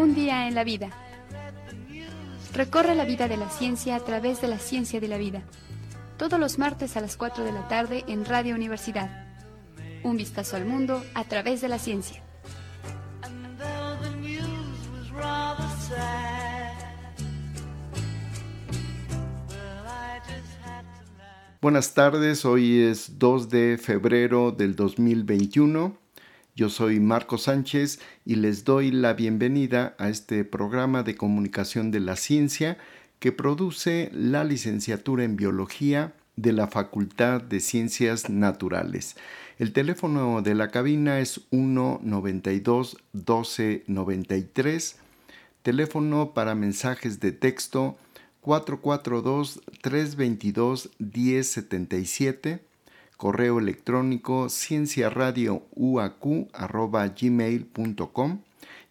Un día en la vida. Recorre la vida de la ciencia a través de la ciencia de la vida. Todos los martes a las 4 de la tarde en Radio Universidad. Un vistazo al mundo a través de la ciencia. Buenas tardes, hoy es 2 de febrero del 2021. Yo soy Marco Sánchez y les doy la bienvenida a este programa de comunicación de la ciencia que produce la licenciatura en biología de la Facultad de Ciencias Naturales. El teléfono de la cabina es 192 1293, teléfono para mensajes de texto 442-322-1077, correo electrónico cienciaradiouac.gmail.com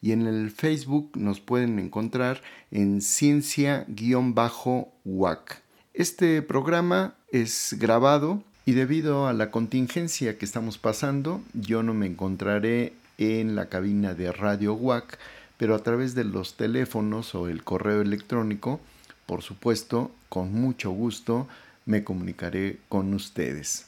y en el Facebook nos pueden encontrar en ciencia-uac. Este programa es grabado y debido a la contingencia que estamos pasando, yo no me encontraré en la cabina de Radio UAC, pero a través de los teléfonos o el correo electrónico por supuesto, con mucho gusto me comunicaré con ustedes.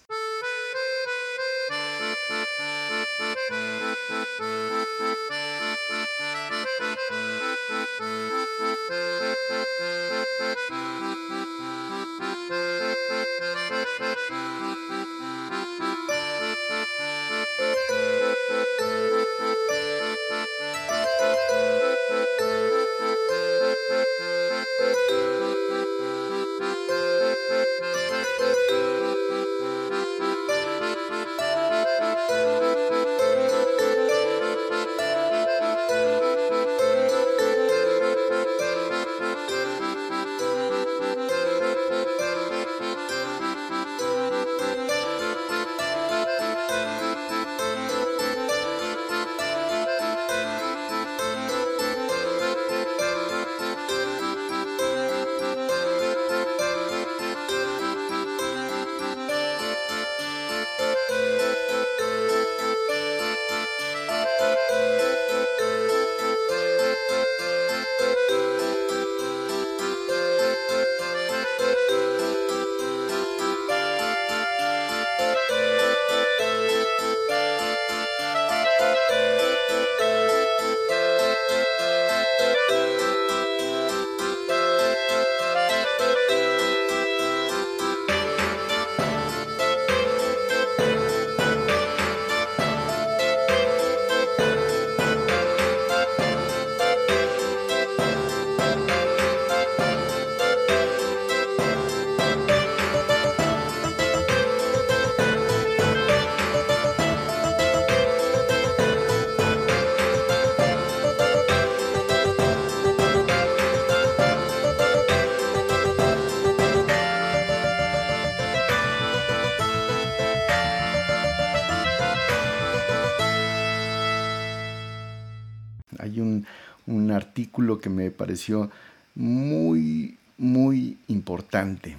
Que me pareció muy, muy importante.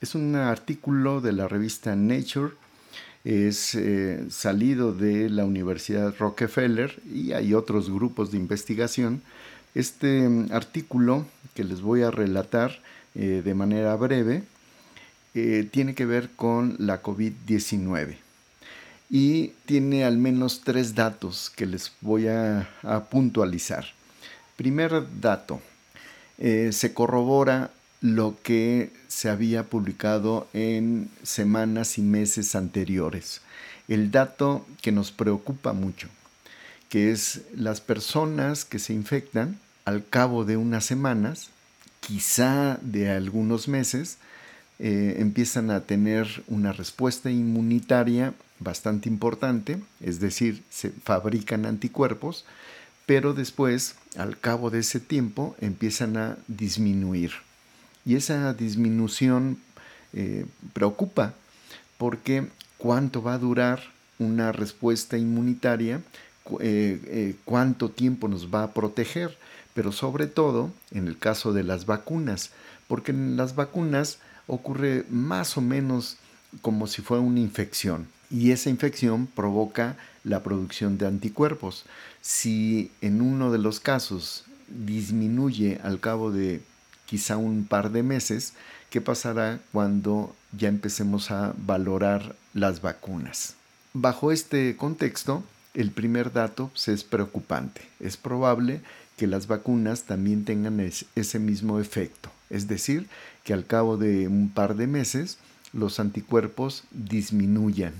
Es un artículo de la revista Nature, es eh, salido de la Universidad Rockefeller y hay otros grupos de investigación. Este mm, artículo que les voy a relatar eh, de manera breve eh, tiene que ver con la COVID-19 y tiene al menos tres datos que les voy a puntualizar. Primer dato, eh, se corrobora lo que se había publicado en semanas y meses anteriores. El dato que nos preocupa mucho, que es las personas que se infectan al cabo de unas semanas, quizá de algunos meses, eh, empiezan a tener una respuesta inmunitaria bastante importante, es decir, se fabrican anticuerpos, pero después, al cabo de ese tiempo, empiezan a disminuir. Y esa disminución eh, preocupa porque cuánto va a durar una respuesta inmunitaria, eh, eh, cuánto tiempo nos va a proteger, pero sobre todo en el caso de las vacunas, porque en las vacunas ocurre más o menos como si fuera una infección y esa infección provoca la producción de anticuerpos. Si en uno de los casos disminuye al cabo de quizá un par de meses, ¿qué pasará cuando ya empecemos a valorar las vacunas? Bajo este contexto, el primer dato es preocupante. Es probable que las vacunas también tengan ese mismo efecto, es decir, que al cabo de un par de meses los anticuerpos disminuyan.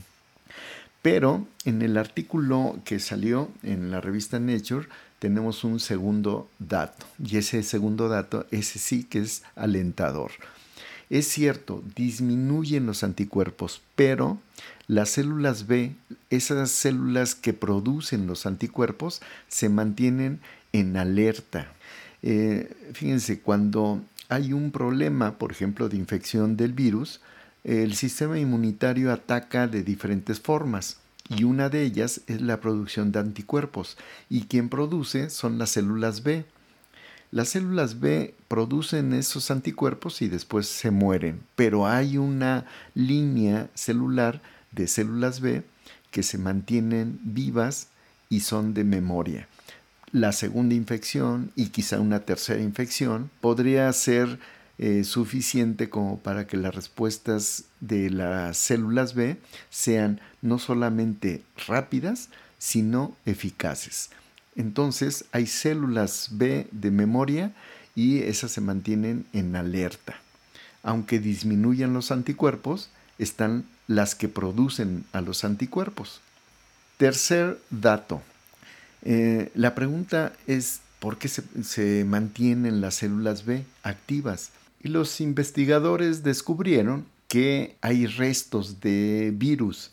Pero en el artículo que salió en la revista Nature tenemos un segundo dato y ese segundo dato, ese sí que es alentador. Es cierto, disminuyen los anticuerpos, pero las células B, esas células que producen los anticuerpos, se mantienen en alerta. Eh, fíjense, cuando hay un problema, por ejemplo, de infección del virus, el sistema inmunitario ataca de diferentes formas y una de ellas es la producción de anticuerpos y quien produce son las células B. Las células B producen esos anticuerpos y después se mueren, pero hay una línea celular de células B que se mantienen vivas y son de memoria. La segunda infección y quizá una tercera infección podría ser eh, suficiente como para que las respuestas de las células B sean no solamente rápidas, sino eficaces. Entonces hay células B de memoria y esas se mantienen en alerta. Aunque disminuyan los anticuerpos, están las que producen a los anticuerpos. Tercer dato. Eh, la pregunta es por qué se, se mantienen las células B activas y los investigadores descubrieron que hay restos de virus.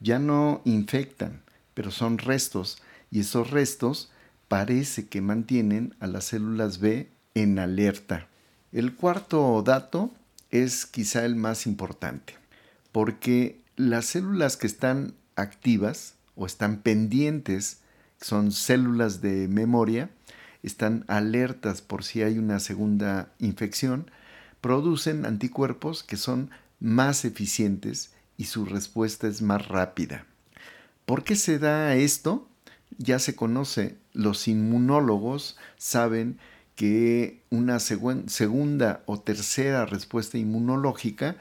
Ya no infectan, pero son restos y esos restos parece que mantienen a las células B en alerta. El cuarto dato es quizá el más importante, porque las células que están activas o están pendientes, son células de memoria, están alertas por si hay una segunda infección, producen anticuerpos que son más eficientes y su respuesta es más rápida. ¿Por qué se da esto? Ya se conoce, los inmunólogos saben que una segunda o tercera respuesta inmunológica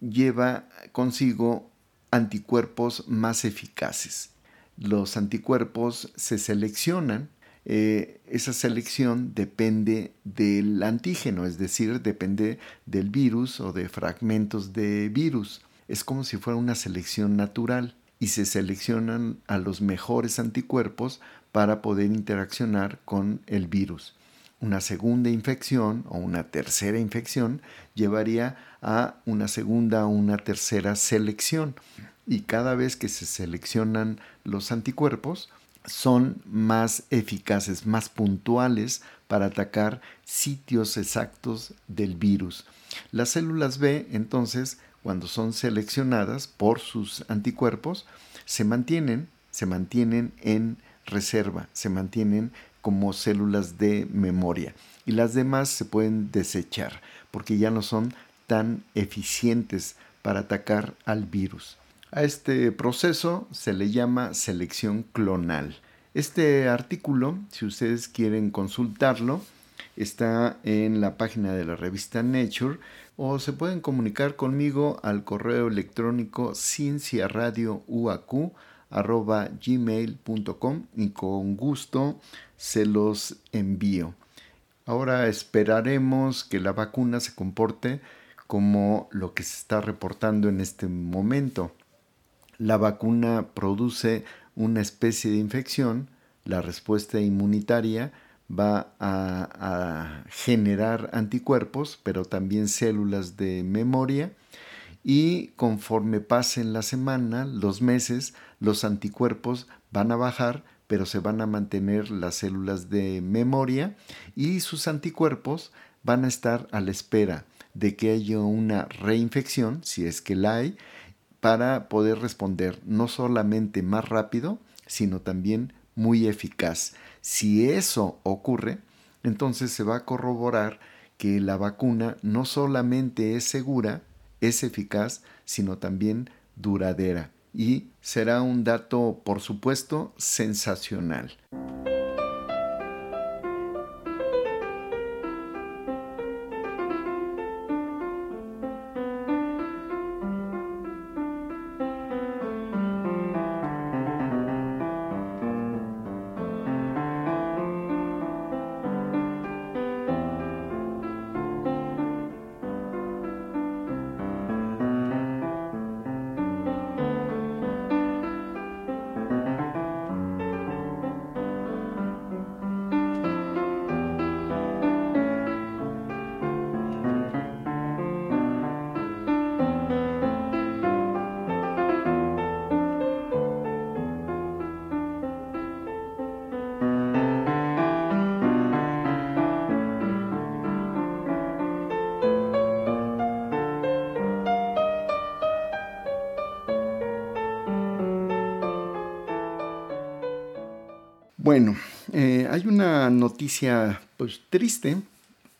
lleva consigo anticuerpos más eficaces. Los anticuerpos se seleccionan eh, esa selección depende del antígeno, es decir, depende del virus o de fragmentos de virus. Es como si fuera una selección natural y se seleccionan a los mejores anticuerpos para poder interaccionar con el virus. Una segunda infección o una tercera infección llevaría a una segunda o una tercera selección. Y cada vez que se seleccionan los anticuerpos, son más eficaces, más puntuales para atacar sitios exactos del virus. Las células B, entonces, cuando son seleccionadas por sus anticuerpos, se mantienen, se mantienen en reserva, se mantienen como células de memoria y las demás se pueden desechar porque ya no son tan eficientes para atacar al virus. A este proceso se le llama selección clonal. Este artículo, si ustedes quieren consultarlo, está en la página de la revista Nature o se pueden comunicar conmigo al correo electrónico cienciaradiouacu.gmail.com y con gusto se los envío. Ahora esperaremos que la vacuna se comporte como lo que se está reportando en este momento la vacuna produce una especie de infección, la respuesta inmunitaria va a, generar anticuerpos, pero también células de memoria, y conforme pasen la semana, los meses, los anticuerpos van a bajar, pero se van a mantener las células de memoria y sus anticuerpos van a estar a la espera de que haya una reinfección, si es que la hay, para poder responder no solamente más rápido, sino también muy eficaz. Si eso ocurre, entonces se va a corroborar que la vacuna no solamente es segura, es eficaz, sino también duradera. Y será un dato, por supuesto, sensacional. Bueno, eh, hay una noticia pues triste,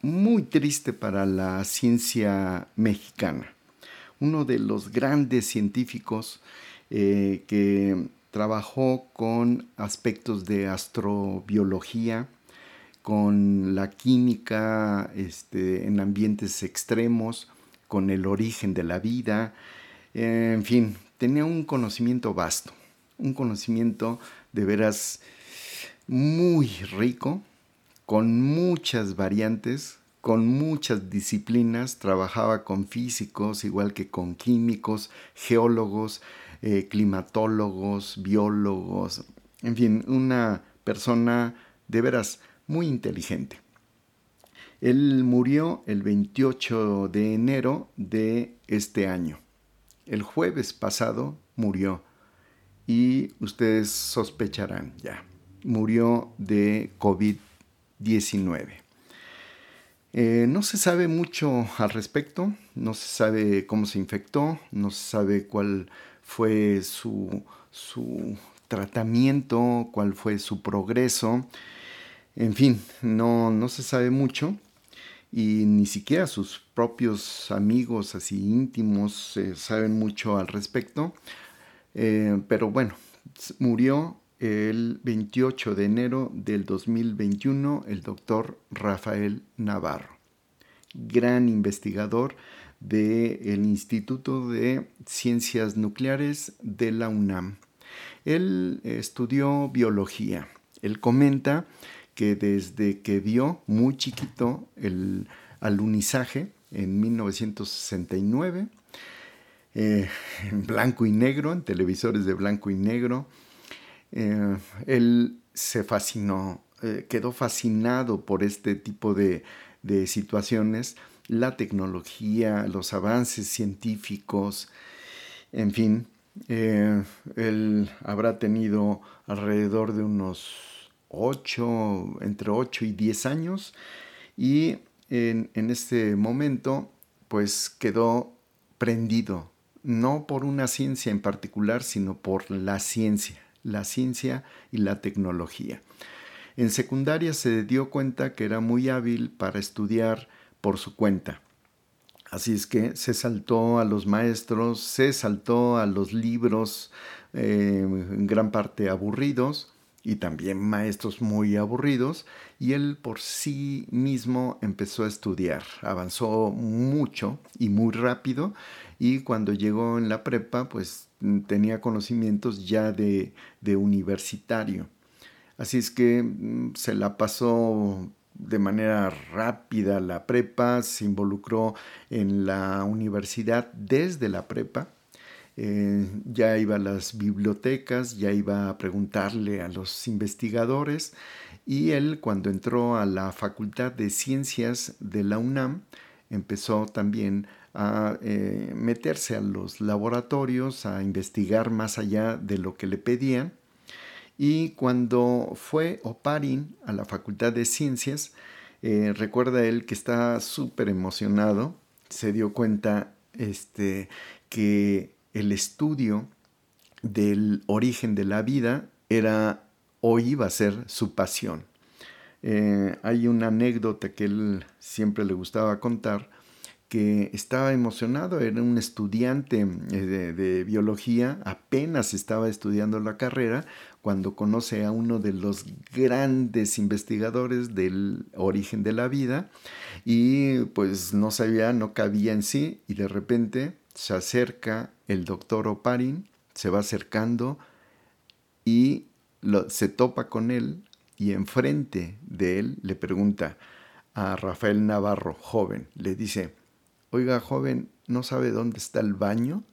muy triste para la ciencia mexicana. Uno de los grandes científicos eh, que trabajó con aspectos de astrobiología, con la química este, en ambientes extremos, con el origen de la vida, en fin, tenía un conocimiento vasto, un conocimiento de veras muy rico, con muchas variantes, con muchas disciplinas, trabajaba con físicos, igual que con químicos, geólogos, eh, climatólogos, biólogos, en fin, una persona de veras muy inteligente. Él murió el 28 de enero de este año. El jueves pasado murió y ustedes sospecharán ya, murió de COVID-19. Eh, no se sabe mucho al respecto, no se sabe cómo se infectó, no se sabe cuál fue su, su tratamiento, cuál fue su progreso. En fin, no, no se sabe mucho y ni siquiera sus propios amigos así íntimos eh, saben mucho al respecto. Eh, pero bueno, murió el 28 de enero del 2021 el doctor Rafael Navarro, gran investigador del Instituto de Ciencias Nucleares de la UNAM. Él estudió biología. Él comenta que desde que vio muy chiquito el alunizaje en 1969, eh, en blanco y negro, en televisores de blanco y negro, eh, él se fascinó, eh, quedó fascinado por este tipo de, de situaciones, la tecnología, los avances científicos, en fin, él habrá tenido alrededor de unos 8, entre 8 y 10 años. Y en, en este momento pues quedó prendido, no por una ciencia en particular, sino por la ciencia, la ciencia y la tecnología. En secundaria se dio cuenta que era muy hábil para estudiar por su cuenta. Así es que se saltó a los maestros, se saltó a los libros, eh, en gran parte aburridos, y también maestros muy aburridos, y él por sí mismo empezó a estudiar. Avanzó mucho y muy rápido, y cuando llegó en la prepa, pues tenía conocimientos ya de, universitario. Así es que mm, se la pasó de manera rápida la prepa, se involucró en la universidad desde la prepa eh, ya iba a las bibliotecas, ya iba a preguntarle a los investigadores y él cuando entró a la Facultad de Ciencias de la UNAM empezó también a eh, meterse a los laboratorios, a investigar más allá de lo que le pedían. Y cuando fue Oparin a la Facultad de Ciencias, eh, recuerda él que está súper emocionado, se dio cuenta este, que el estudio del origen de la vida era o iba a ser su pasión. Eh, hay una anécdota que él siempre le gustaba contar, que estaba emocionado, era un estudiante eh, de, biología, apenas estaba estudiando la carrera, cuando conoce a uno de los grandes investigadores del origen de la vida y pues no sabía, no cabía en sí y de repente se acerca el doctor Oparin, se va acercando y se topa con él y enfrente de él le pregunta a Rafael Navarro, joven, le dice, oiga joven, ¿no sabe dónde está el baño?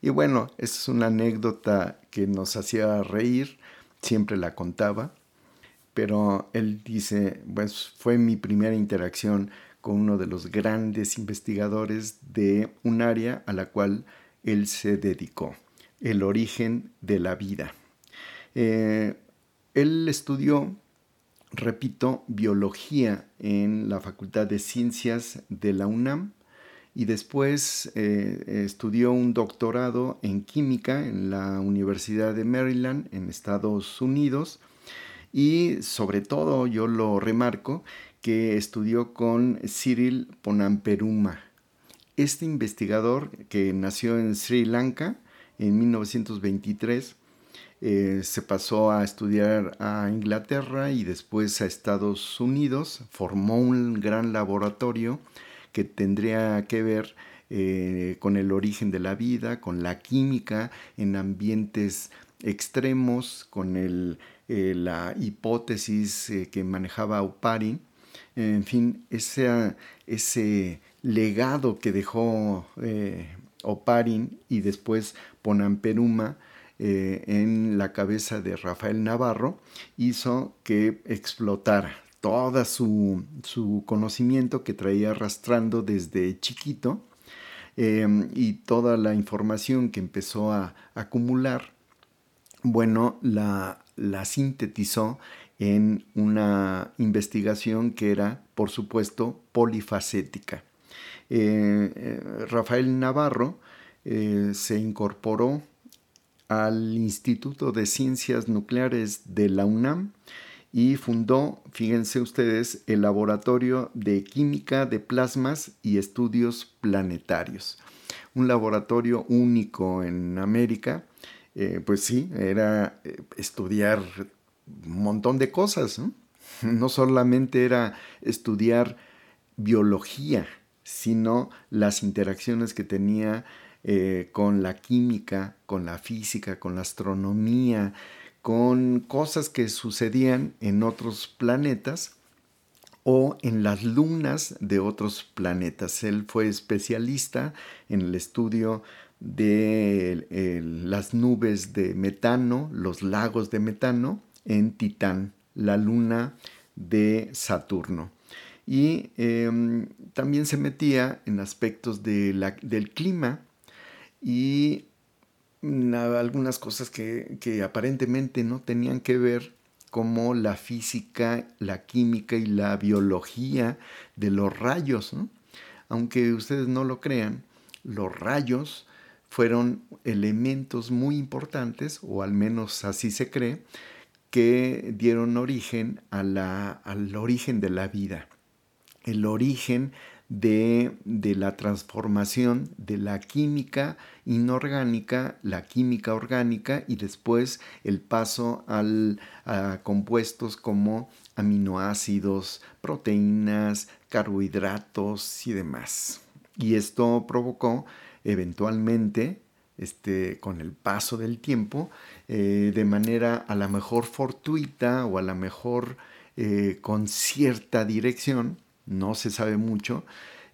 Y bueno, es una anécdota que nos hacía reír, siempre la contaba, pero él dice, pues fue mi primera interacción con uno de los grandes investigadores de un área a la cual él se dedicó, el origen de la vida. Eh, él estudió, repito, biología en la Facultad de Ciencias de la UNAM y después eh, estudió un doctorado en química en la Universidad de Maryland en Estados Unidos y sobre todo yo lo remarco que estudió con Cyril Ponamperuma. Este investigador que nació en Sri Lanka en 1923 eh, se pasó a estudiar a Inglaterra y después a Estados Unidos, formó un gran laboratorio que tendría que ver eh, con el origen de la vida, con la química en ambientes extremos, con eh, la hipótesis que manejaba Oparin. En fin, ese, ese legado que dejó Oparin y después Ponamperuma eh, en la cabeza de Rafael Navarro hizo que explotara todo su, conocimiento que traía arrastrando desde chiquito em, y toda la información que empezó a, acumular, bueno, la, sintetizó en una investigación que era, por supuesto, polifacética. Eh, eh, Rafael Navarro se incorporó al Instituto de Ciencias Nucleares de la UNAM y fundó, fíjense ustedes, el Laboratorio de Química de Plasmas y Estudios Planetarios. Un laboratorio único en América, eh, pues sí, era eh, estudiar un montón de cosas, ¿no? solamente era estudiar biología, sino las interacciones que tenía eh, con la química, con la física, con la astronomía, con cosas que sucedían en otros planetas o en las lunas de otros planetas. Él fue especialista en el estudio de las nubes de metano, los lagos de metano en Titán, la luna de Saturno. Y em, también se metía en aspectos del clima y algunas cosas que, aparentemente no tenían que ver como la física, la química y la biología de los rayos. Aunque ustedes no lo crean, los rayos fueron elementos muy importantes, o al menos así se cree, que dieron origen al origen de la vida, el origen de, la transformación de la química inorgánica, la química orgánica y después el paso a compuestos como aminoácidos, proteínas, carbohidratos y demás. Y esto provocó eventualmente, este, con el paso del tiempo, eh, de manera a la mejor fortuita o a la mejor eh, con cierta dirección, no se sabe mucho,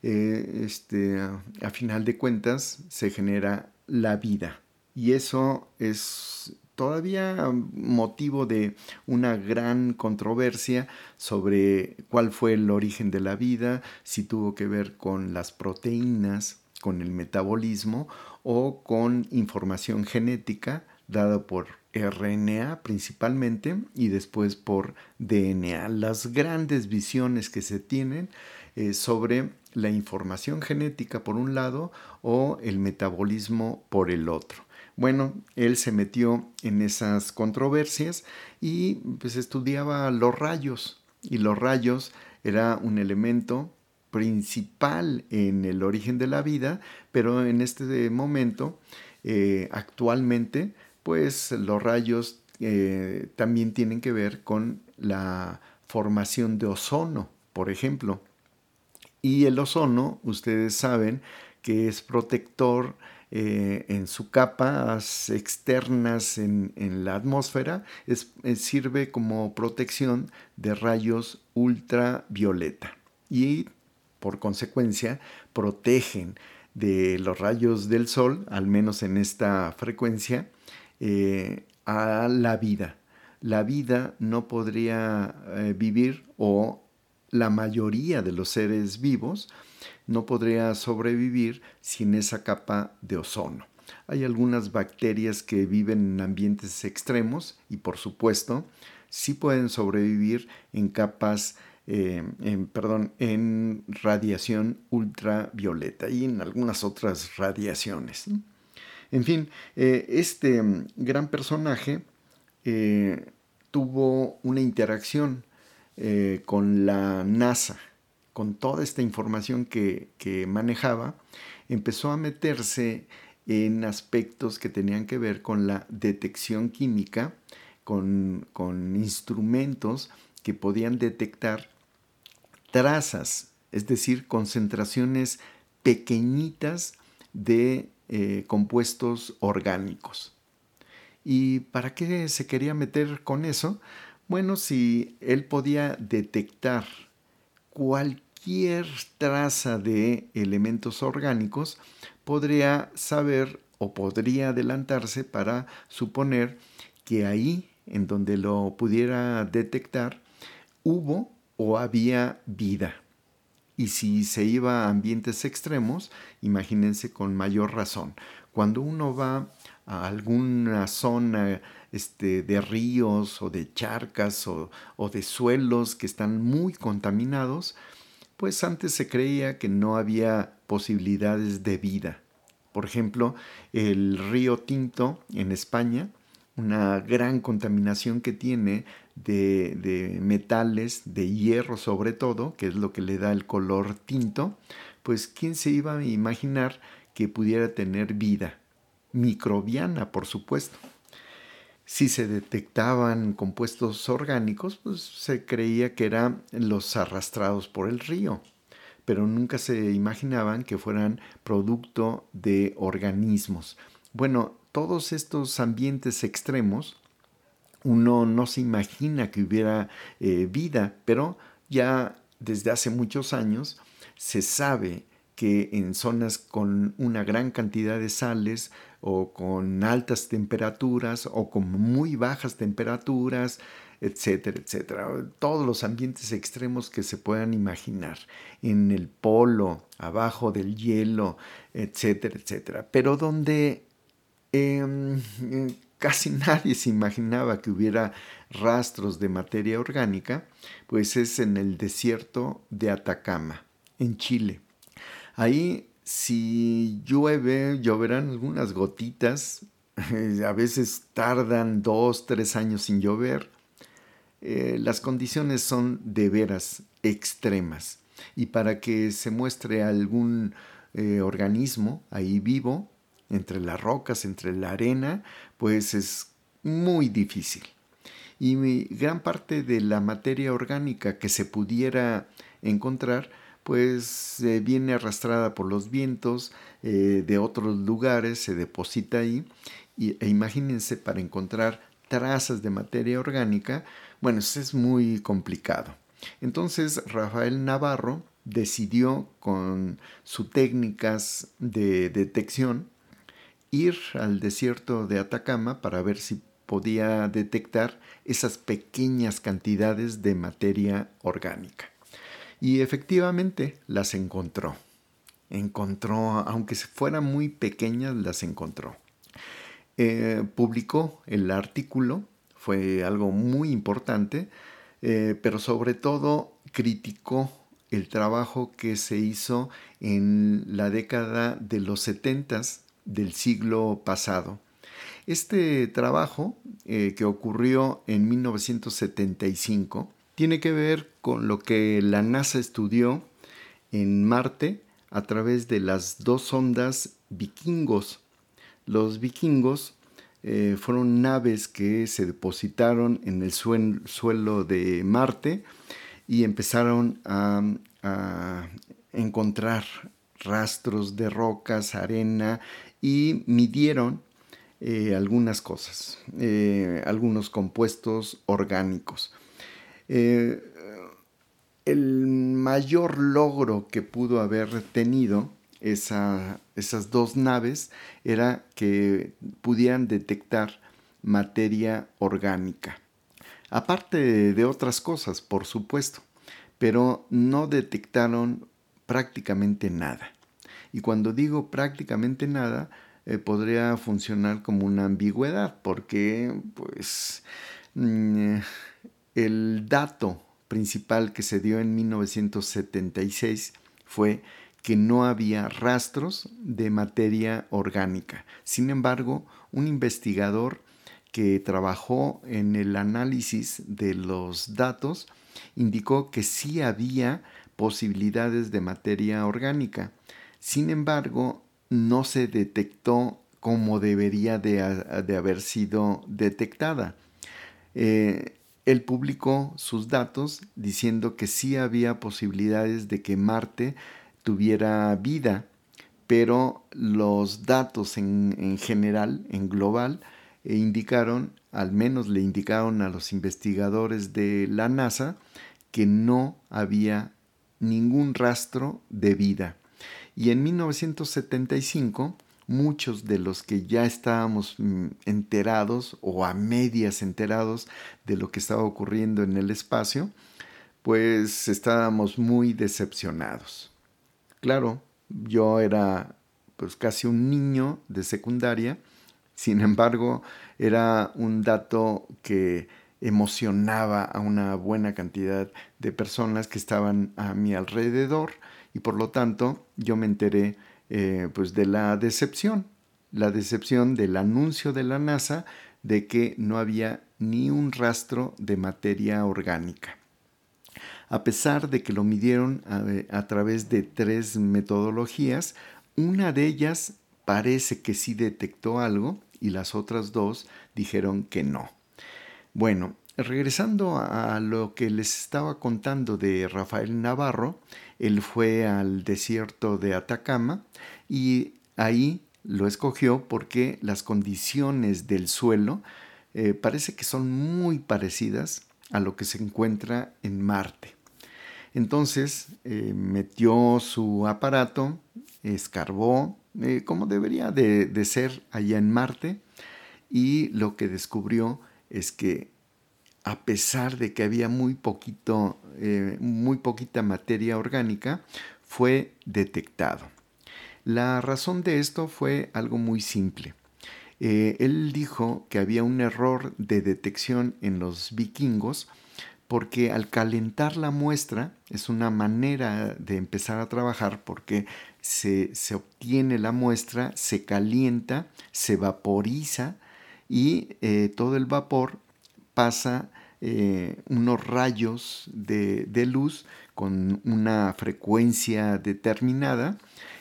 eh, este, a final de cuentas se genera la vida. Y eso es todavía motivo de una gran controversia sobre cuál fue el origen de la vida, si tuvo que ver con las proteínas, con el metabolismo o con información genética dada por RNA principalmente y después por DNA. Las grandes visiones que se tienen eh, sobre la información genética por un lado o el metabolismo por el otro. Bueno, él se metió en esas controversias y pues estudiaba los rayos y los rayos era un elemento principal en el origen de la vida, pero en este momento, eh, actualmente, pues los rayos eh, también tienen que ver con la formación de ozono, por ejemplo. Y el ozono, ustedes saben que es protector eh, en su capas externas en, la atmósfera, sirve como protección de rayos ultravioleta y por consecuencia protegen de los rayos del sol, al menos en esta frecuencia, eh, a la vida. La vida no podría eh, vivir o la mayoría de los seres vivos no podría sobrevivir sin esa capa de ozono. Hay algunas bacterias que viven en ambientes extremos y por supuesto sí pueden sobrevivir en capas, eh, perdón, en radiación ultravioleta y en algunas otras radiaciones. En fin, eh, este mm, gran personaje eh, tuvo una interacción eh, con la NASA, con toda esta información que, manejaba, empezó a meterse en aspectos que tenían que ver con la detección química, con, con instrumentos que podían detectar trazas, es decir, concentraciones pequeñitas de eh, compuestos orgánicos. ¿Y para qué se quería meter con eso? Bueno, si él podía detectar cualquier traza de elementos orgánicos, podría saber o podría adelantarse para suponer que ahí, en donde lo pudiera detectar, hubo o había vida. Y si se iba a ambientes extremos, imagínense con mayor razón. Cuando uno va a alguna zona este, de ríos o de charcas o, o de suelos que están muy contaminados, pues antes se creía que no había posibilidades de vida. Por ejemplo, el río Tinto en España, una gran contaminación que tiene de, metales, de hierro sobre todo, que es lo que le da el color tinto, pues ¿quién se iba a imaginar que pudiera tener vida? Microbiana, por supuesto. Si se detectaban compuestos orgánicos, pues se creía que eran los arrastrados por el río, pero nunca se imaginaban que fueran producto de organismos. Bueno, todos estos ambientes extremos uno no se imagina que hubiera eh, vida, pero ya desde hace muchos años se sabe que en zonas con una gran cantidad de sales o con altas temperaturas o con muy bajas temperaturas, etcétera, etcétera. Todos los ambientes extremos que se puedan imaginar, en el polo, abajo del hielo, etcétera, etcétera. Pero donde em, casi nadie se imaginaba que hubiera rastros de materia orgánica, pues es en el desierto de Atacama, en Chile. Ahí si llueve, lloverán algunas gotitas, a veces tardan dos, tres años sin llover. Eh, las condiciones son de veras extremas. Y para que se muestre algún eh, organismo ahí vivo, entre las rocas, entre la arena, pues es muy difícil. Y gran parte de la materia orgánica que se pudiera encontrar, pues viene arrastrada por los vientos eh, de otros lugares, se deposita ahí. Y, e imagínense para encontrar trazas de materia orgánica, bueno, es muy complicado. Entonces Rafael Navarro decidió con sus técnicas de detección ir al desierto de Atacama para ver si podía detectar esas pequeñas cantidades de materia orgánica. Y efectivamente las encontró. Encontró, aunque fueran muy pequeñas, las encontró. Eh, publicó el artículo, fue algo muy importante, eh, pero sobre todo criticó el trabajo que se hizo en la década de los setentas del siglo pasado. Este trabajo, eh, que ocurrió en 1975, tiene que ver con lo que la NASA estudió en Marte a través de las dos sondas vikingos. Los vikingos eh, fueron naves que se depositaron en el suelo de Marte y empezaron a encontrar rastros de rocas, arena y midieron eh, algunas cosas, eh, algunos compuestos orgánicos. Eh, el mayor logro que pudo haber tenido esas dos naves era que pudieran detectar materia orgánica. Aparte de otras cosas, por supuesto, pero no detectaron prácticamente nada. Y cuando digo prácticamente nada, eh, podría funcionar como una ambigüedad, porque pues mm, el dato principal que se dio en 1976 fue que no había rastros de materia orgánica. Sin embargo, un investigador que trabajó en el análisis de los datos indicó que sí había posibilidades de materia orgánica. Sin embargo, no se detectó como debería de, haber sido detectada. Eh, él publicó sus datos diciendo que sí había posibilidades de que Marte tuviera vida, pero los datos en, general, en global, eh, indicaron, al menos le indicaron a los investigadores de la NASA, que no había ningún rastro de vida. Y en 1975, muchos de los que ya estábamos mm, enterados o a medias enterados de lo que estaba ocurriendo en el espacio, pues estábamos muy decepcionados. Claro, yo era pues casi un niño de secundaria, sin embargo, era un dato que emocionaba a una buena cantidad de personas que estaban a mi alrededor y por lo tanto yo me enteré eh, pues de la decepción, la decepción del anuncio de la NASA de que no había ni un rastro de materia orgánica. A pesar de que lo midieron a, a través de tres metodologías, una de ellas parece que sí detectó algo y las otras dos dijeron que no. Bueno, regresando a lo que les estaba contando de Rafael Navarro, él fue al desierto de Atacama y ahí lo escogió porque las condiciones del suelo eh, parece que son muy parecidas a lo que se encuentra en Marte. Entonces eh, metió su aparato, escarbó, eh, como debería de, de ser allá en Marte, y lo que descubrió es que a pesar de que había muy, poquito, eh, muy poquita materia orgánica, fue detectado. La razón de esto fue algo muy simple. Eh, él dijo que había un error de detección en los vikingos porque al calentar la muestra es una manera de empezar a trabajar porque se, obtiene la muestra, se calienta, se vaporiza y eh, todo el vapor pasa eh, unos rayos de, luz con una frecuencia determinada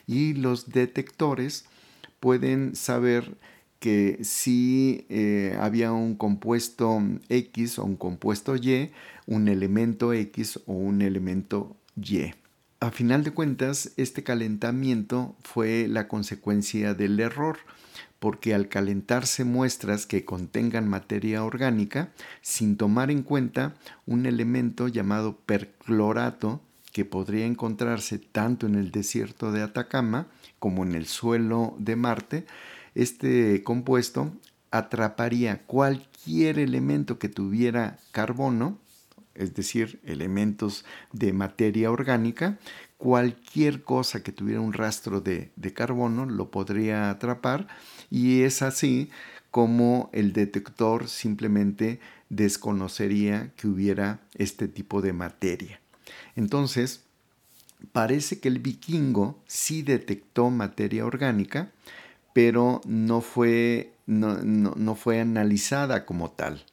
y los detectores pueden saber que si eh, había un compuesto X o un compuesto Y, un elemento X o un elemento Y. A final de cuentas, este calentamiento fue la consecuencia del error porque al calentarse muestras que contengan materia orgánica, sin tomar en cuenta un elemento llamado perclorato, que podría encontrarse tanto en el desierto de Atacama como en el suelo de Marte, este compuesto atraparía cualquier elemento que tuviera carbono, es decir, elementos de materia orgánica, cualquier cosa que tuviera un rastro de, de carbono lo podría atrapar y es así como el detector simplemente desconocería que hubiera este tipo de materia. Entonces, parece que el vikingo sí detectó materia orgánica, pero no fue, no, fue analizada como tal.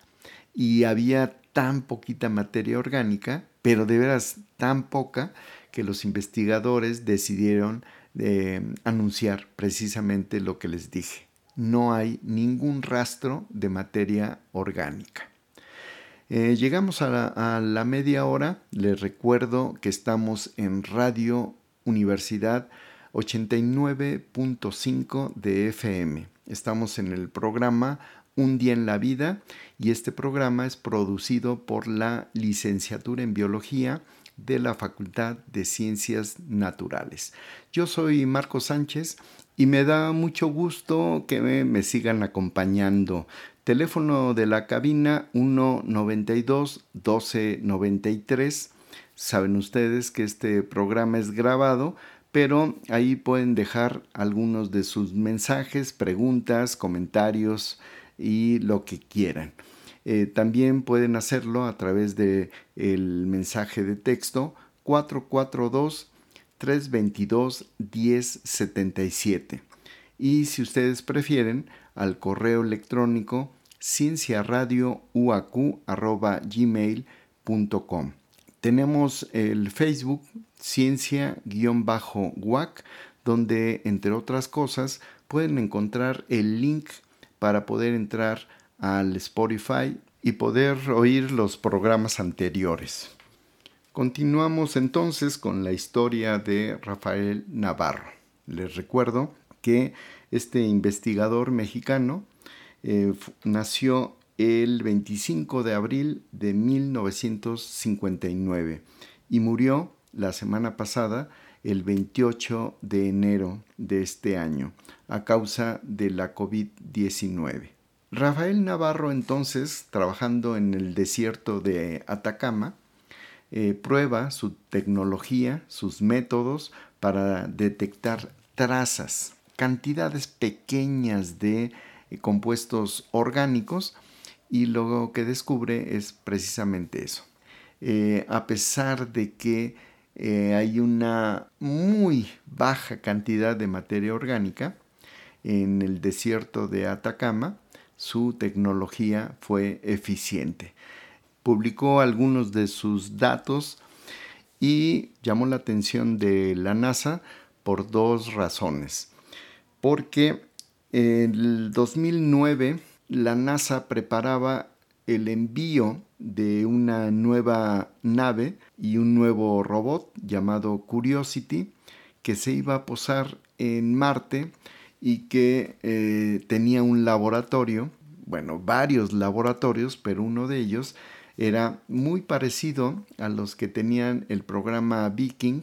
Y había tan poquita materia orgánica, pero de veras tan poca, que los investigadores decidieron eh, anunciar precisamente lo que les dije no hay ningún rastro de materia orgánica. Eh, llegamos a la, media hora. Les recuerdo que estamos en Radio Universidad 89.5 de FM. Estamos en el programa Un día en la vida y este programa es producido por la licenciatura en biología de la Facultad de Ciencias Naturales. Yo soy Marco Sánchez y me da mucho gusto que me, sigan acompañando. Teléfono de la cabina 192 1293. Saben ustedes que este programa es grabado, pero ahí pueden dejar algunos de sus mensajes, preguntas, comentarios y lo que quieran. Eh, también pueden hacerlo a través de el mensaje de texto 442 322 1077. Y si ustedes prefieren, al correo electrónico cienciaradiouacu.gmail.com. Tenemos el Facebook ciencia-wac, donde entre otras cosas pueden encontrar el link para poder entrar al Spotify y poder oír los programas anteriores. Continuamos entonces con la historia de Rafael Navarro. Les recuerdo que este investigador mexicano eh, nació el 25 de abril de 1959 y murió la semana pasada el 28 de enero de este año a causa de la COVID-19. Rafael Navarro entonces, trabajando en el desierto de Atacama, eh, prueba su tecnología, sus métodos para detectar trazas, cantidades pequeñas de eh, compuestos orgánicos y lo que descubre es precisamente eso. Eh, a pesar de que hay una muy baja cantidad de materia orgánica en el desierto de Atacama, su tecnología fue eficiente. Publicó algunos de sus datos y llamó la atención de la NASA por dos razones. Porque en el 2009 la NASA preparaba el envío de una nueva nave y un nuevo robot llamado Curiosity que se iba a posar en Marte y que eh, tenía un laboratorio, bueno, varios laboratorios, pero uno de ellos era muy parecido a los que tenían el programa Viking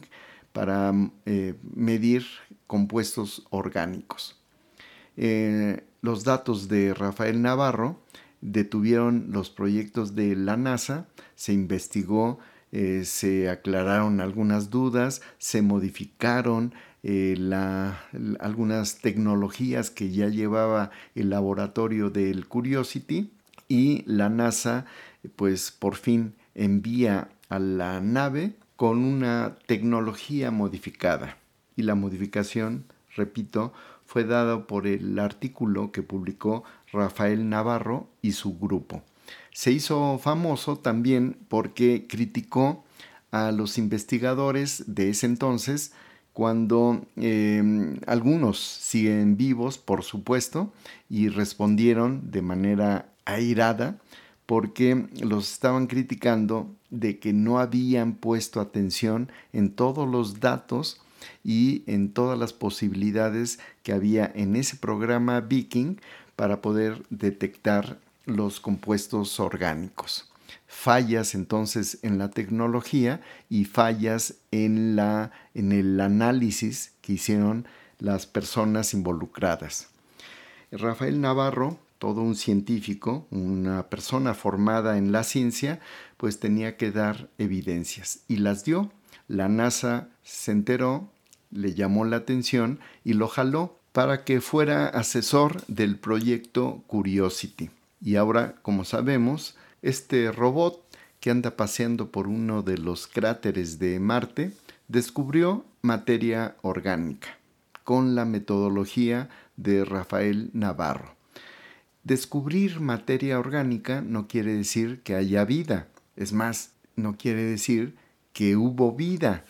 para eh, medir compuestos orgánicos. Eh, los datos de Rafael Navarro detuvieron los proyectos de la NASA, se investigó, se aclararon algunas dudas, se modificaron eh, algunas tecnologías que ya llevaba el laboratorio del Curiosity y la NASA pues por fin envía a la nave con una tecnología modificada y la modificación, repito, fue dada por el artículo que publicó Rafael Navarro y su grupo. Se hizo famoso también porque criticó a los investigadores de ese entonces cuando em, algunos siguen vivos, por supuesto, y respondieron de manera airada porque los estaban criticando de que no habían puesto atención en todos los datos y en todas las posibilidades que había en ese programa Viking para poder detectar los compuestos orgánicos fallas entonces en la tecnología y fallas en, la, en el análisis que hicieron las personas involucradas. Rafael Navarro, todo un científico, una persona formada en la ciencia, pues tenía que dar evidencias y las dio. La NASA se enteró, le llamó la atención y lo jaló para que fuera asesor del proyecto Curiosity. Y ahora, como sabemos, este robot que anda paseando por uno de los cráteres de Marte descubrió materia orgánica con la metodología de Rafael Navarro. Descubrir materia orgánica no quiere decir que haya vida, es más, no quiere decir que hubo vida.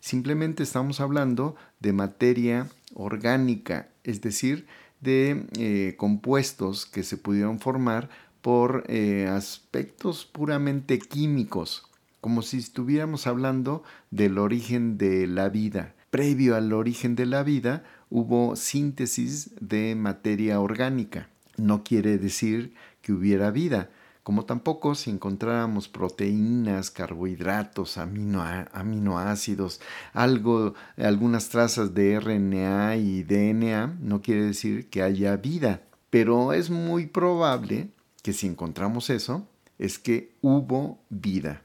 Simplemente estamos hablando de materia orgánica, es decir, de eh, compuestos que se pudieron formar por eh, aspectos puramente químicos, como si estuviéramos hablando del origen de la vida. Previo al origen de la vida hubo síntesis de materia orgánica. No quiere decir que hubiera vida, como tampoco si encontráramos proteínas, carbohidratos, aminoácidos, algo, algunas trazas de RNA y DNA, no quiere decir que haya vida. Pero es muy probable que si encontramos eso, es que hubo vida.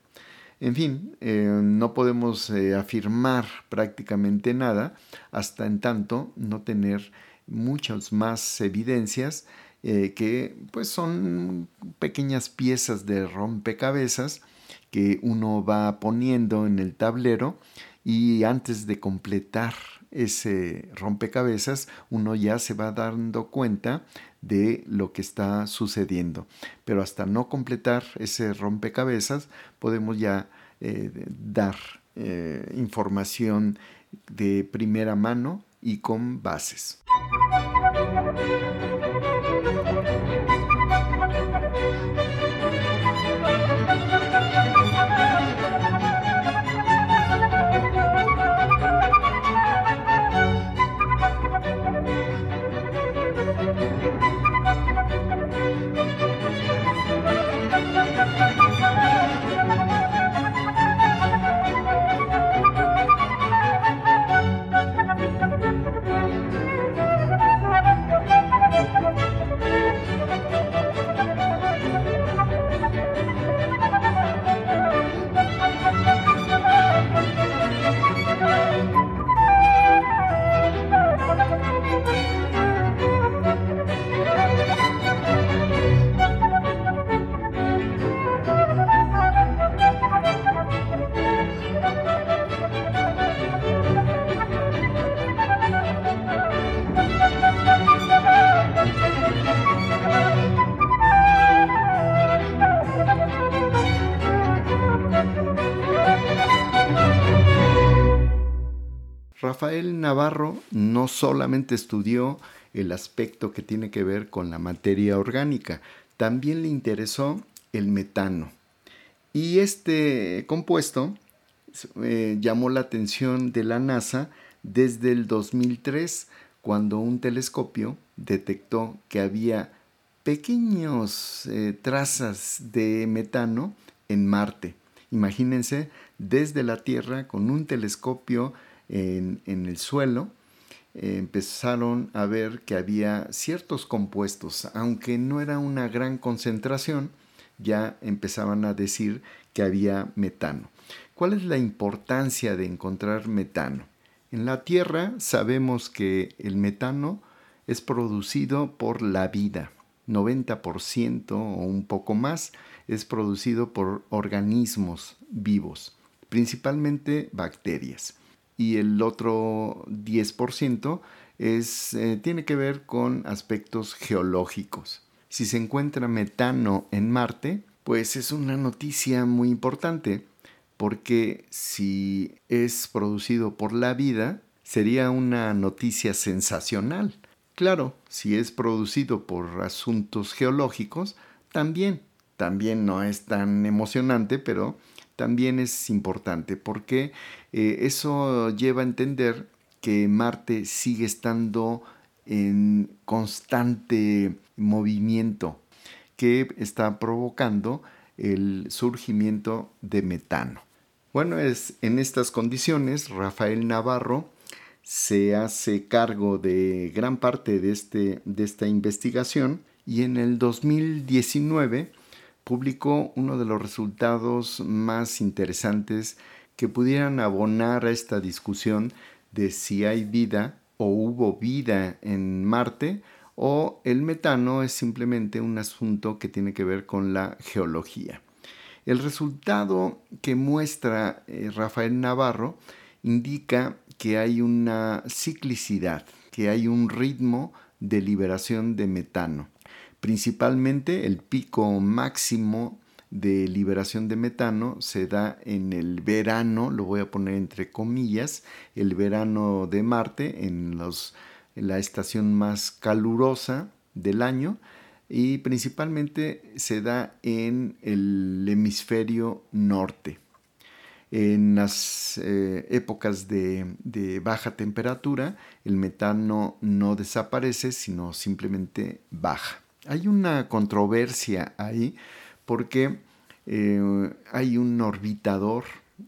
En fin, eh, no podemos eh, afirmar prácticamente nada hasta en tanto no tener muchas más evidencias eh, que pues son pequeñas piezas de rompecabezas que uno va poniendo en el tablero y antes de completar ese rompecabezas uno ya se va dando cuenta de lo que está sucediendo. Pero hasta no completar ese rompecabezas, podemos ya eh, dar eh, información de primera mano y con bases. Solamente estudió el aspecto que tiene que ver con la materia orgánica, también le interesó el metano. Y este compuesto eh, llamó la atención de la NASA desde el 2003, cuando un telescopio detectó que había pequeños eh, trazas de metano en Marte. Imagínense desde la Tierra con un telescopio en, el suelo, empezaron a ver que había ciertos compuestos, aunque no era una gran concentración, ya empezaban a decir que había metano. ¿Cuál es la importancia de encontrar metano? En la Tierra sabemos que el metano es producido por la vida. 90% o un poco más es producido por organismos vivos, principalmente bacterias y el otro 10% es, eh, tiene que ver con aspectos geológicos. Si se encuentra metano en Marte, pues es una noticia muy importante porque si es producido por la vida, sería una noticia sensacional. Claro, si es producido por asuntos geológicos, también, también no es tan emocionante, pero también es importante porque eh, eso lleva a entender que Marte sigue estando en constante movimiento que está provocando el surgimiento de metano. Bueno, es en estas condiciones Rafael Navarro se hace cargo de gran parte de, este, de esta investigación y en el 2019 publicó uno de los resultados más interesantes que pudieran abonar a esta discusión de si hay vida o hubo vida en Marte o el metano es simplemente un asunto que tiene que ver con la geología. El resultado que muestra eh, Rafael Navarro indica que hay una ciclicidad, que hay un ritmo de liberación de metano. Principalmente el pico máximo de liberación de metano se da en el verano, lo voy a poner entre comillas, el verano de Marte, en, la estación más calurosa del año, y principalmente se da en el hemisferio norte. En las eh, épocas de baja temperatura, el metano no desaparece, sino simplemente baja. Hay una controversia ahí porque eh, hay un orbitador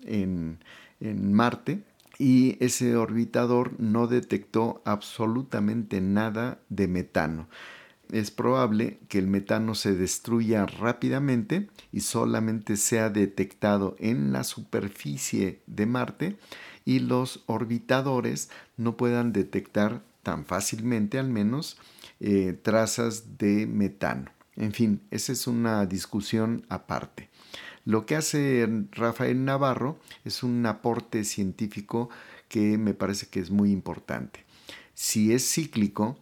en, en Marte y ese orbitador no detectó absolutamente nada de metano. Es probable que el metano se destruya rápidamente y solamente sea detectado en la superficie de Marte y los orbitadores no puedan detectar tan fácilmente al menos eh, trazas de metano. En fin, esa es una discusión aparte. Lo que hace Rafael Navarro es un aporte científico que me parece que es muy importante. Si es cíclico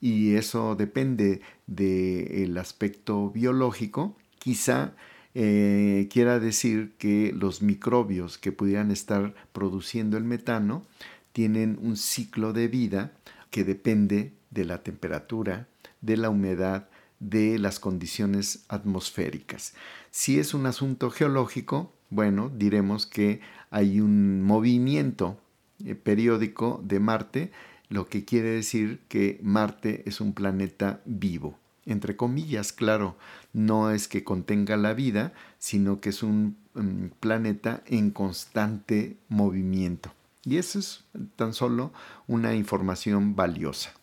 y eso depende del aspecto biológico, quizá eh, quiera decir que los microbios que pudieran estar produciendo el metano tienen un ciclo de vida que depende de la temperatura, de la humedad, de las condiciones atmosféricas. Si es un asunto geológico, bueno, diremos que hay un movimiento eh, periódico de Marte, lo que quiere decir que Marte es un planeta vivo. Entre comillas, claro, no es que contenga la vida, sino que es un mm, planeta en constante movimiento. Y eso es tan solo una información valiosa.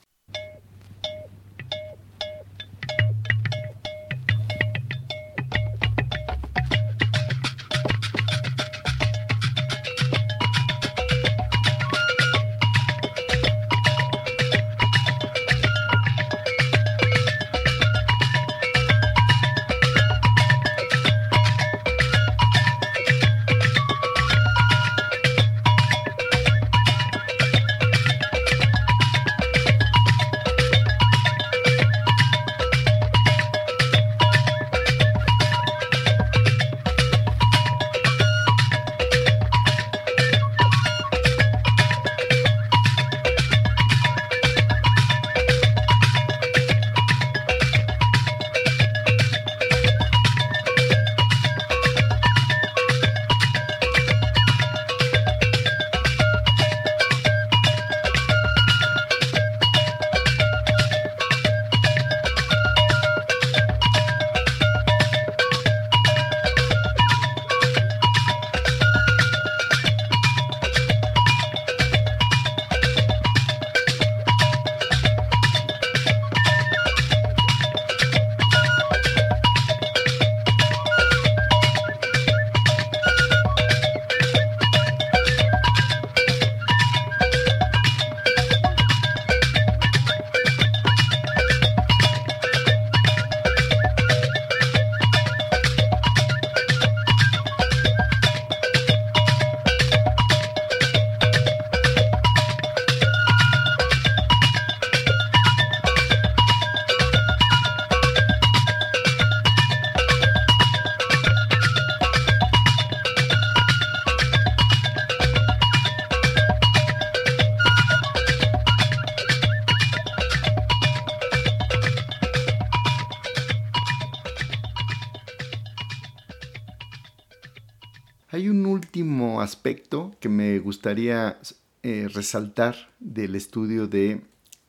Que me gustaría eh, resaltar del estudio de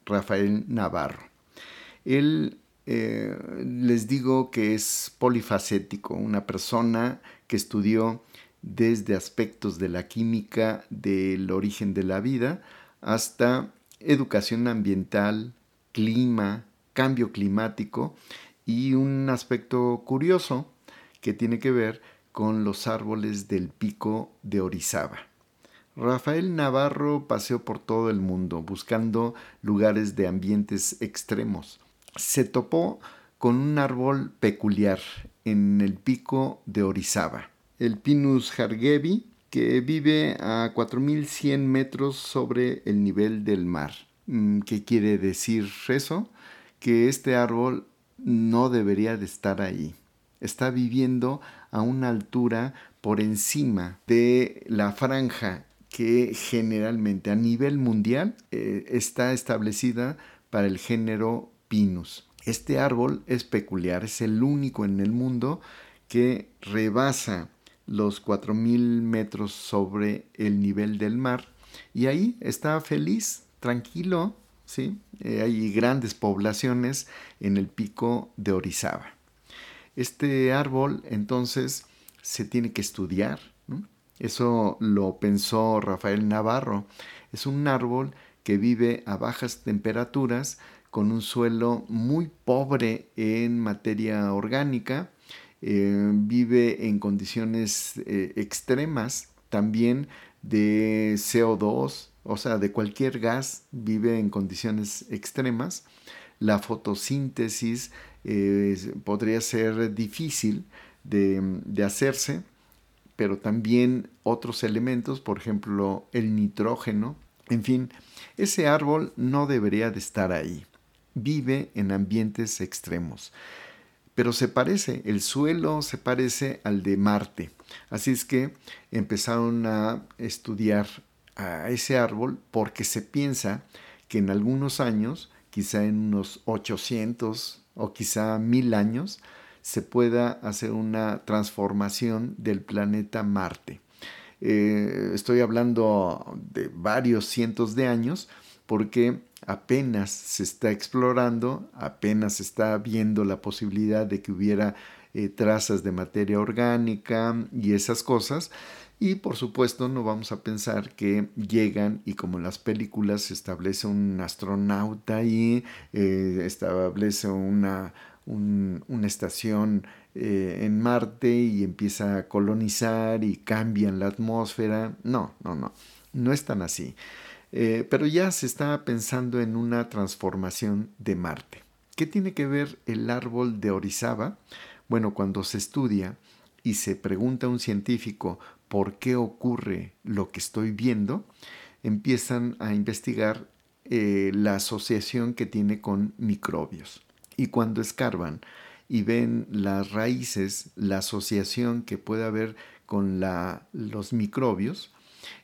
Rafael Navarro. Él eh, les digo que es polifacético, una persona que estudió desde aspectos de la química del origen de la vida hasta educación ambiental, clima, cambio climático y un aspecto curioso que tiene que ver con los árboles del pico de Orizaba. Rafael Navarro paseó por todo el mundo buscando lugares de ambientes extremos. Se topó con un árbol peculiar en el pico de Orizaba, el Pinus jargevi, que vive a 4.100 metros sobre el nivel del mar. Mm, ¿Qué quiere decir eso? Que este árbol no debería de estar ahí. Está viviendo a una altura por encima de la franja que generalmente a nivel mundial eh, está establecida para el género Pinus. Este árbol es peculiar, es el único en el mundo que rebasa los 4.000 metros sobre el nivel del mar y ahí está feliz, tranquilo, ¿sí? Eh, hay grandes poblaciones en el pico de Orizaba. Este árbol entonces se tiene que estudiar. Eso lo pensó Rafael Navarro. Es un árbol que vive a bajas temperaturas con un suelo muy pobre en materia orgánica, eh, vive en condiciones eh, extremas también de CO2, o sea, de cualquier gas, vive en condiciones extremas. La fotosíntesis podría ser difícil de, de hacerse, pero también otros elementos, por ejemplo el nitrógeno, en fin, ese árbol no debería de estar ahí. vive en ambientes extremos. Pero se parece, el suelo se parece al de Marte. Así es que empezaron a estudiar a ese árbol porque se piensa que en algunos años, quizá en unos 800 o quizá mil años, se pueda hacer una transformación del planeta Marte. Eh, estoy hablando de varios cientos de años porque apenas se está explorando, apenas se está viendo la posibilidad de que hubiera eh, trazas de materia orgánica y esas cosas. Y por supuesto no vamos a pensar que llegan y como en las películas se establece un astronauta ahí, eh, establece una, una estación eh, en Marte y empieza a colonizar y cambian la atmósfera. No, no, no, no es tan así. Eh, pero ya se está pensando en una transformación de Marte. ¿Qué tiene que ver el árbol de Orizaba? Bueno, cuando se estudia y se pregunta a un científico por qué ocurre lo que estoy viendo, empiezan a investigar eh, la asociación que tiene con microbios. Y cuando escarban y ven las raíces, la asociación que puede haber con los microbios,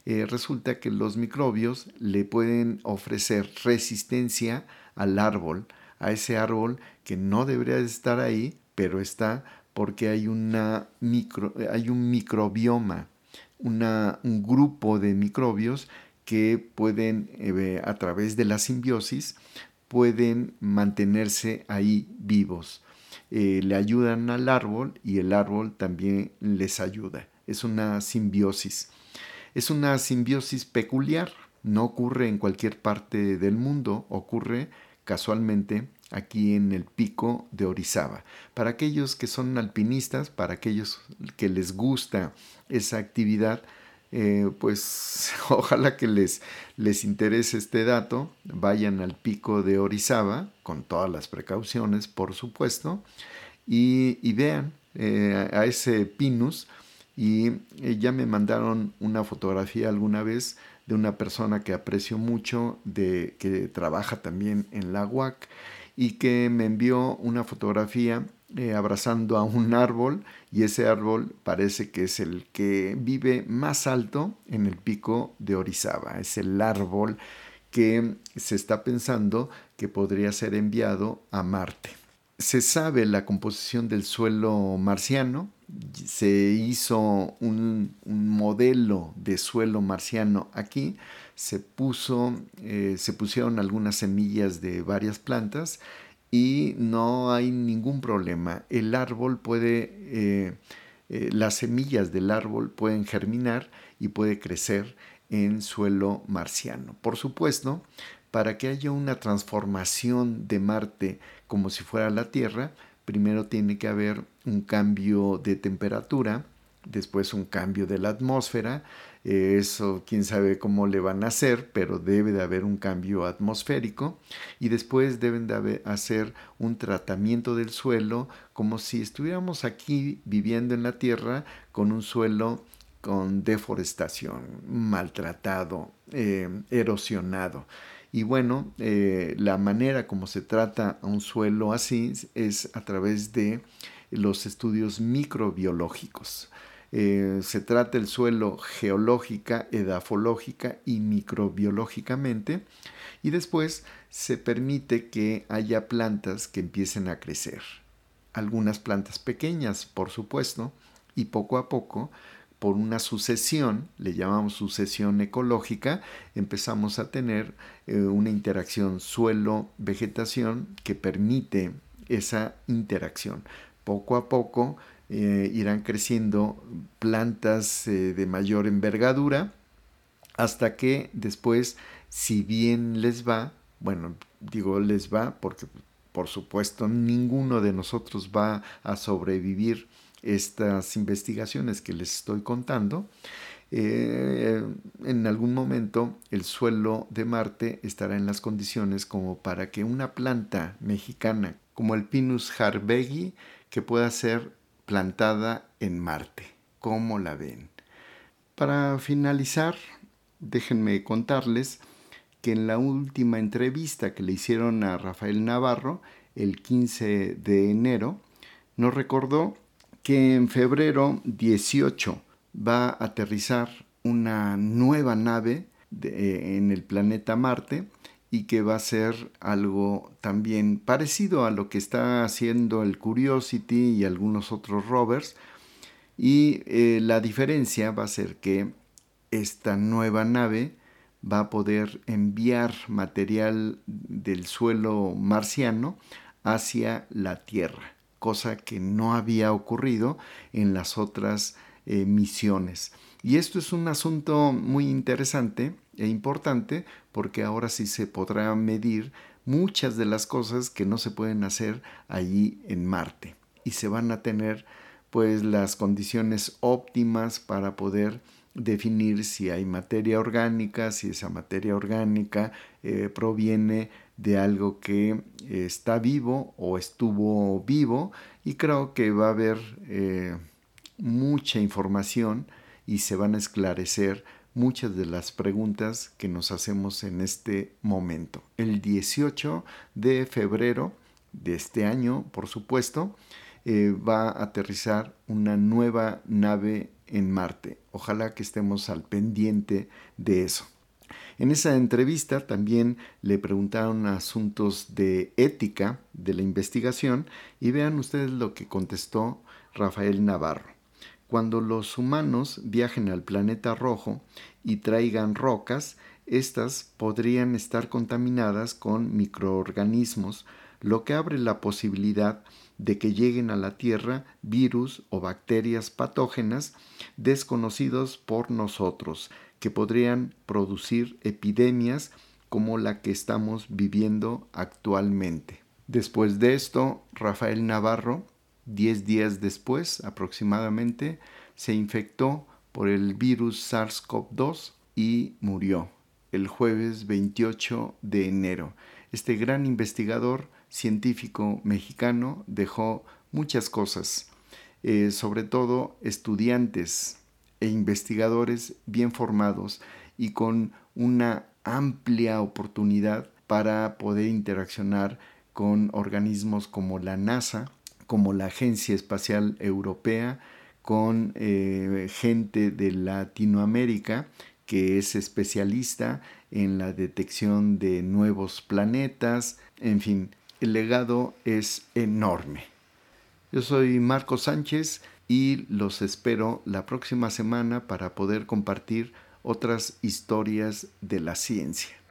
eh, resulta que los microbios le pueden ofrecer resistencia al árbol, a ese árbol que no debería estar ahí, pero está porque hay, micro, hay un microbioma, un grupo de microbios que pueden, eh, a través de la simbiosis, pueden mantenerse ahí vivos. Eh, le ayudan al árbol y el árbol también les ayuda. Es una simbiosis. Es una simbiosis peculiar. No ocurre en cualquier parte del mundo, ocurre casualmente aquí en el pico de Orizaba. Para aquellos que son alpinistas, para aquellos que les gusta esa actividad, eh, pues ojalá que les, les interese este dato, vayan al pico de Orizaba, con todas las precauciones, por supuesto, y, vean eh, a ese pinus. Y eh, ya me mandaron una fotografía alguna vez de una persona que aprecio mucho, de, que trabaja también en la UAC, y que me envió una fotografía eh, abrazando a un árbol y ese árbol parece que es el que vive más alto en el pico de Orizaba. Es el árbol que se está pensando que podría ser enviado a Marte. Se sabe la composición del suelo marciano, se hizo un, modelo de suelo marciano aquí, se, puso, eh, se pusieron algunas semillas de varias plantas y no hay ningún problema. El árbol puede, eh, eh, las semillas del árbol pueden germinar y puede crecer en suelo marciano. Por supuesto, para que haya una transformación de Marte como si fuera la Tierra, primero tiene que haber un cambio de temperatura, después un cambio de la atmósfera, eso quién sabe cómo le van a hacer, pero debe de haber un cambio atmosférico y después deben de hacer un tratamiento del suelo como si estuviéramos aquí viviendo en la Tierra con un suelo con deforestación, maltratado, eh, erosionado. Y bueno, eh, la manera como se trata a un suelo así es a través de los estudios microbiológicos. Eh, se trata el suelo geológica, edafológica y microbiológicamente y después se permite que haya plantas que empiecen a crecer. Algunas plantas pequeñas, por supuesto, y poco a poco, por una sucesión, le llamamos sucesión ecológica, empezamos a tener eh, una interacción suelo-vegetación que permite esa interacción. Poco a poco eh, irán creciendo plantas eh, de mayor envergadura hasta que después, si bien les va, bueno, digo les va porque por supuesto ninguno de nosotros va a sobrevivir estas investigaciones que les estoy contando, eh, en algún momento el suelo de Marte estará en las condiciones como para que una planta mexicana como el Pinus harbegi que pueda ser plantada en Marte. ¿Cómo la ven? Para finalizar, déjenme contarles que en la última entrevista que le hicieron a Rafael Navarro, el 15 de enero, nos recordó que en febrero 18 va a aterrizar una nueva nave en el planeta Marte y que va a ser algo también parecido a lo que está haciendo el Curiosity y algunos otros rovers. Y eh, la diferencia va a ser que esta nueva nave va a poder enviar material del suelo marciano hacia la Tierra, cosa que no había ocurrido en las otras eh, misiones. Y esto es un asunto muy interesante e importante porque ahora sí se podrá medir muchas de las cosas que no se pueden hacer allí en Marte. Y se van a tener pues las condiciones óptimas para poder definir si hay materia orgánica, si esa materia orgánica eh, proviene de algo que está vivo o estuvo vivo. Y creo que va a haber eh, mucha información y se van a esclarecer muchas de las preguntas que nos hacemos en este momento. El 18 de febrero de este año, por supuesto, eh, va a aterrizar una nueva nave en Marte. Ojalá que estemos al pendiente de eso. En esa entrevista también le preguntaron asuntos de ética de la investigación y vean ustedes lo que contestó Rafael Navarro. Cuando los humanos viajen al planeta rojo y traigan rocas, estas podrían estar contaminadas con microorganismos, lo que abre la posibilidad de que lleguen a la Tierra virus o bacterias patógenas desconocidos por nosotros, que podrían producir epidemias como la que estamos viviendo actualmente. Después de esto, Rafael Navarro Diez días después, aproximadamente, se infectó por el virus SARS-CoV-2 y murió el jueves 28 de enero. Este gran investigador científico mexicano dejó muchas cosas, eh, sobre todo estudiantes e investigadores bien formados y con una amplia oportunidad para poder interaccionar con organismos como la NASA, como la Agencia Espacial Europea, con eh, gente de Latinoamérica que es especialista en la detección de nuevos planetas, en fin, el legado es enorme. Yo soy Marco Sánchez y los espero la próxima semana para poder compartir otras historias de la ciencia.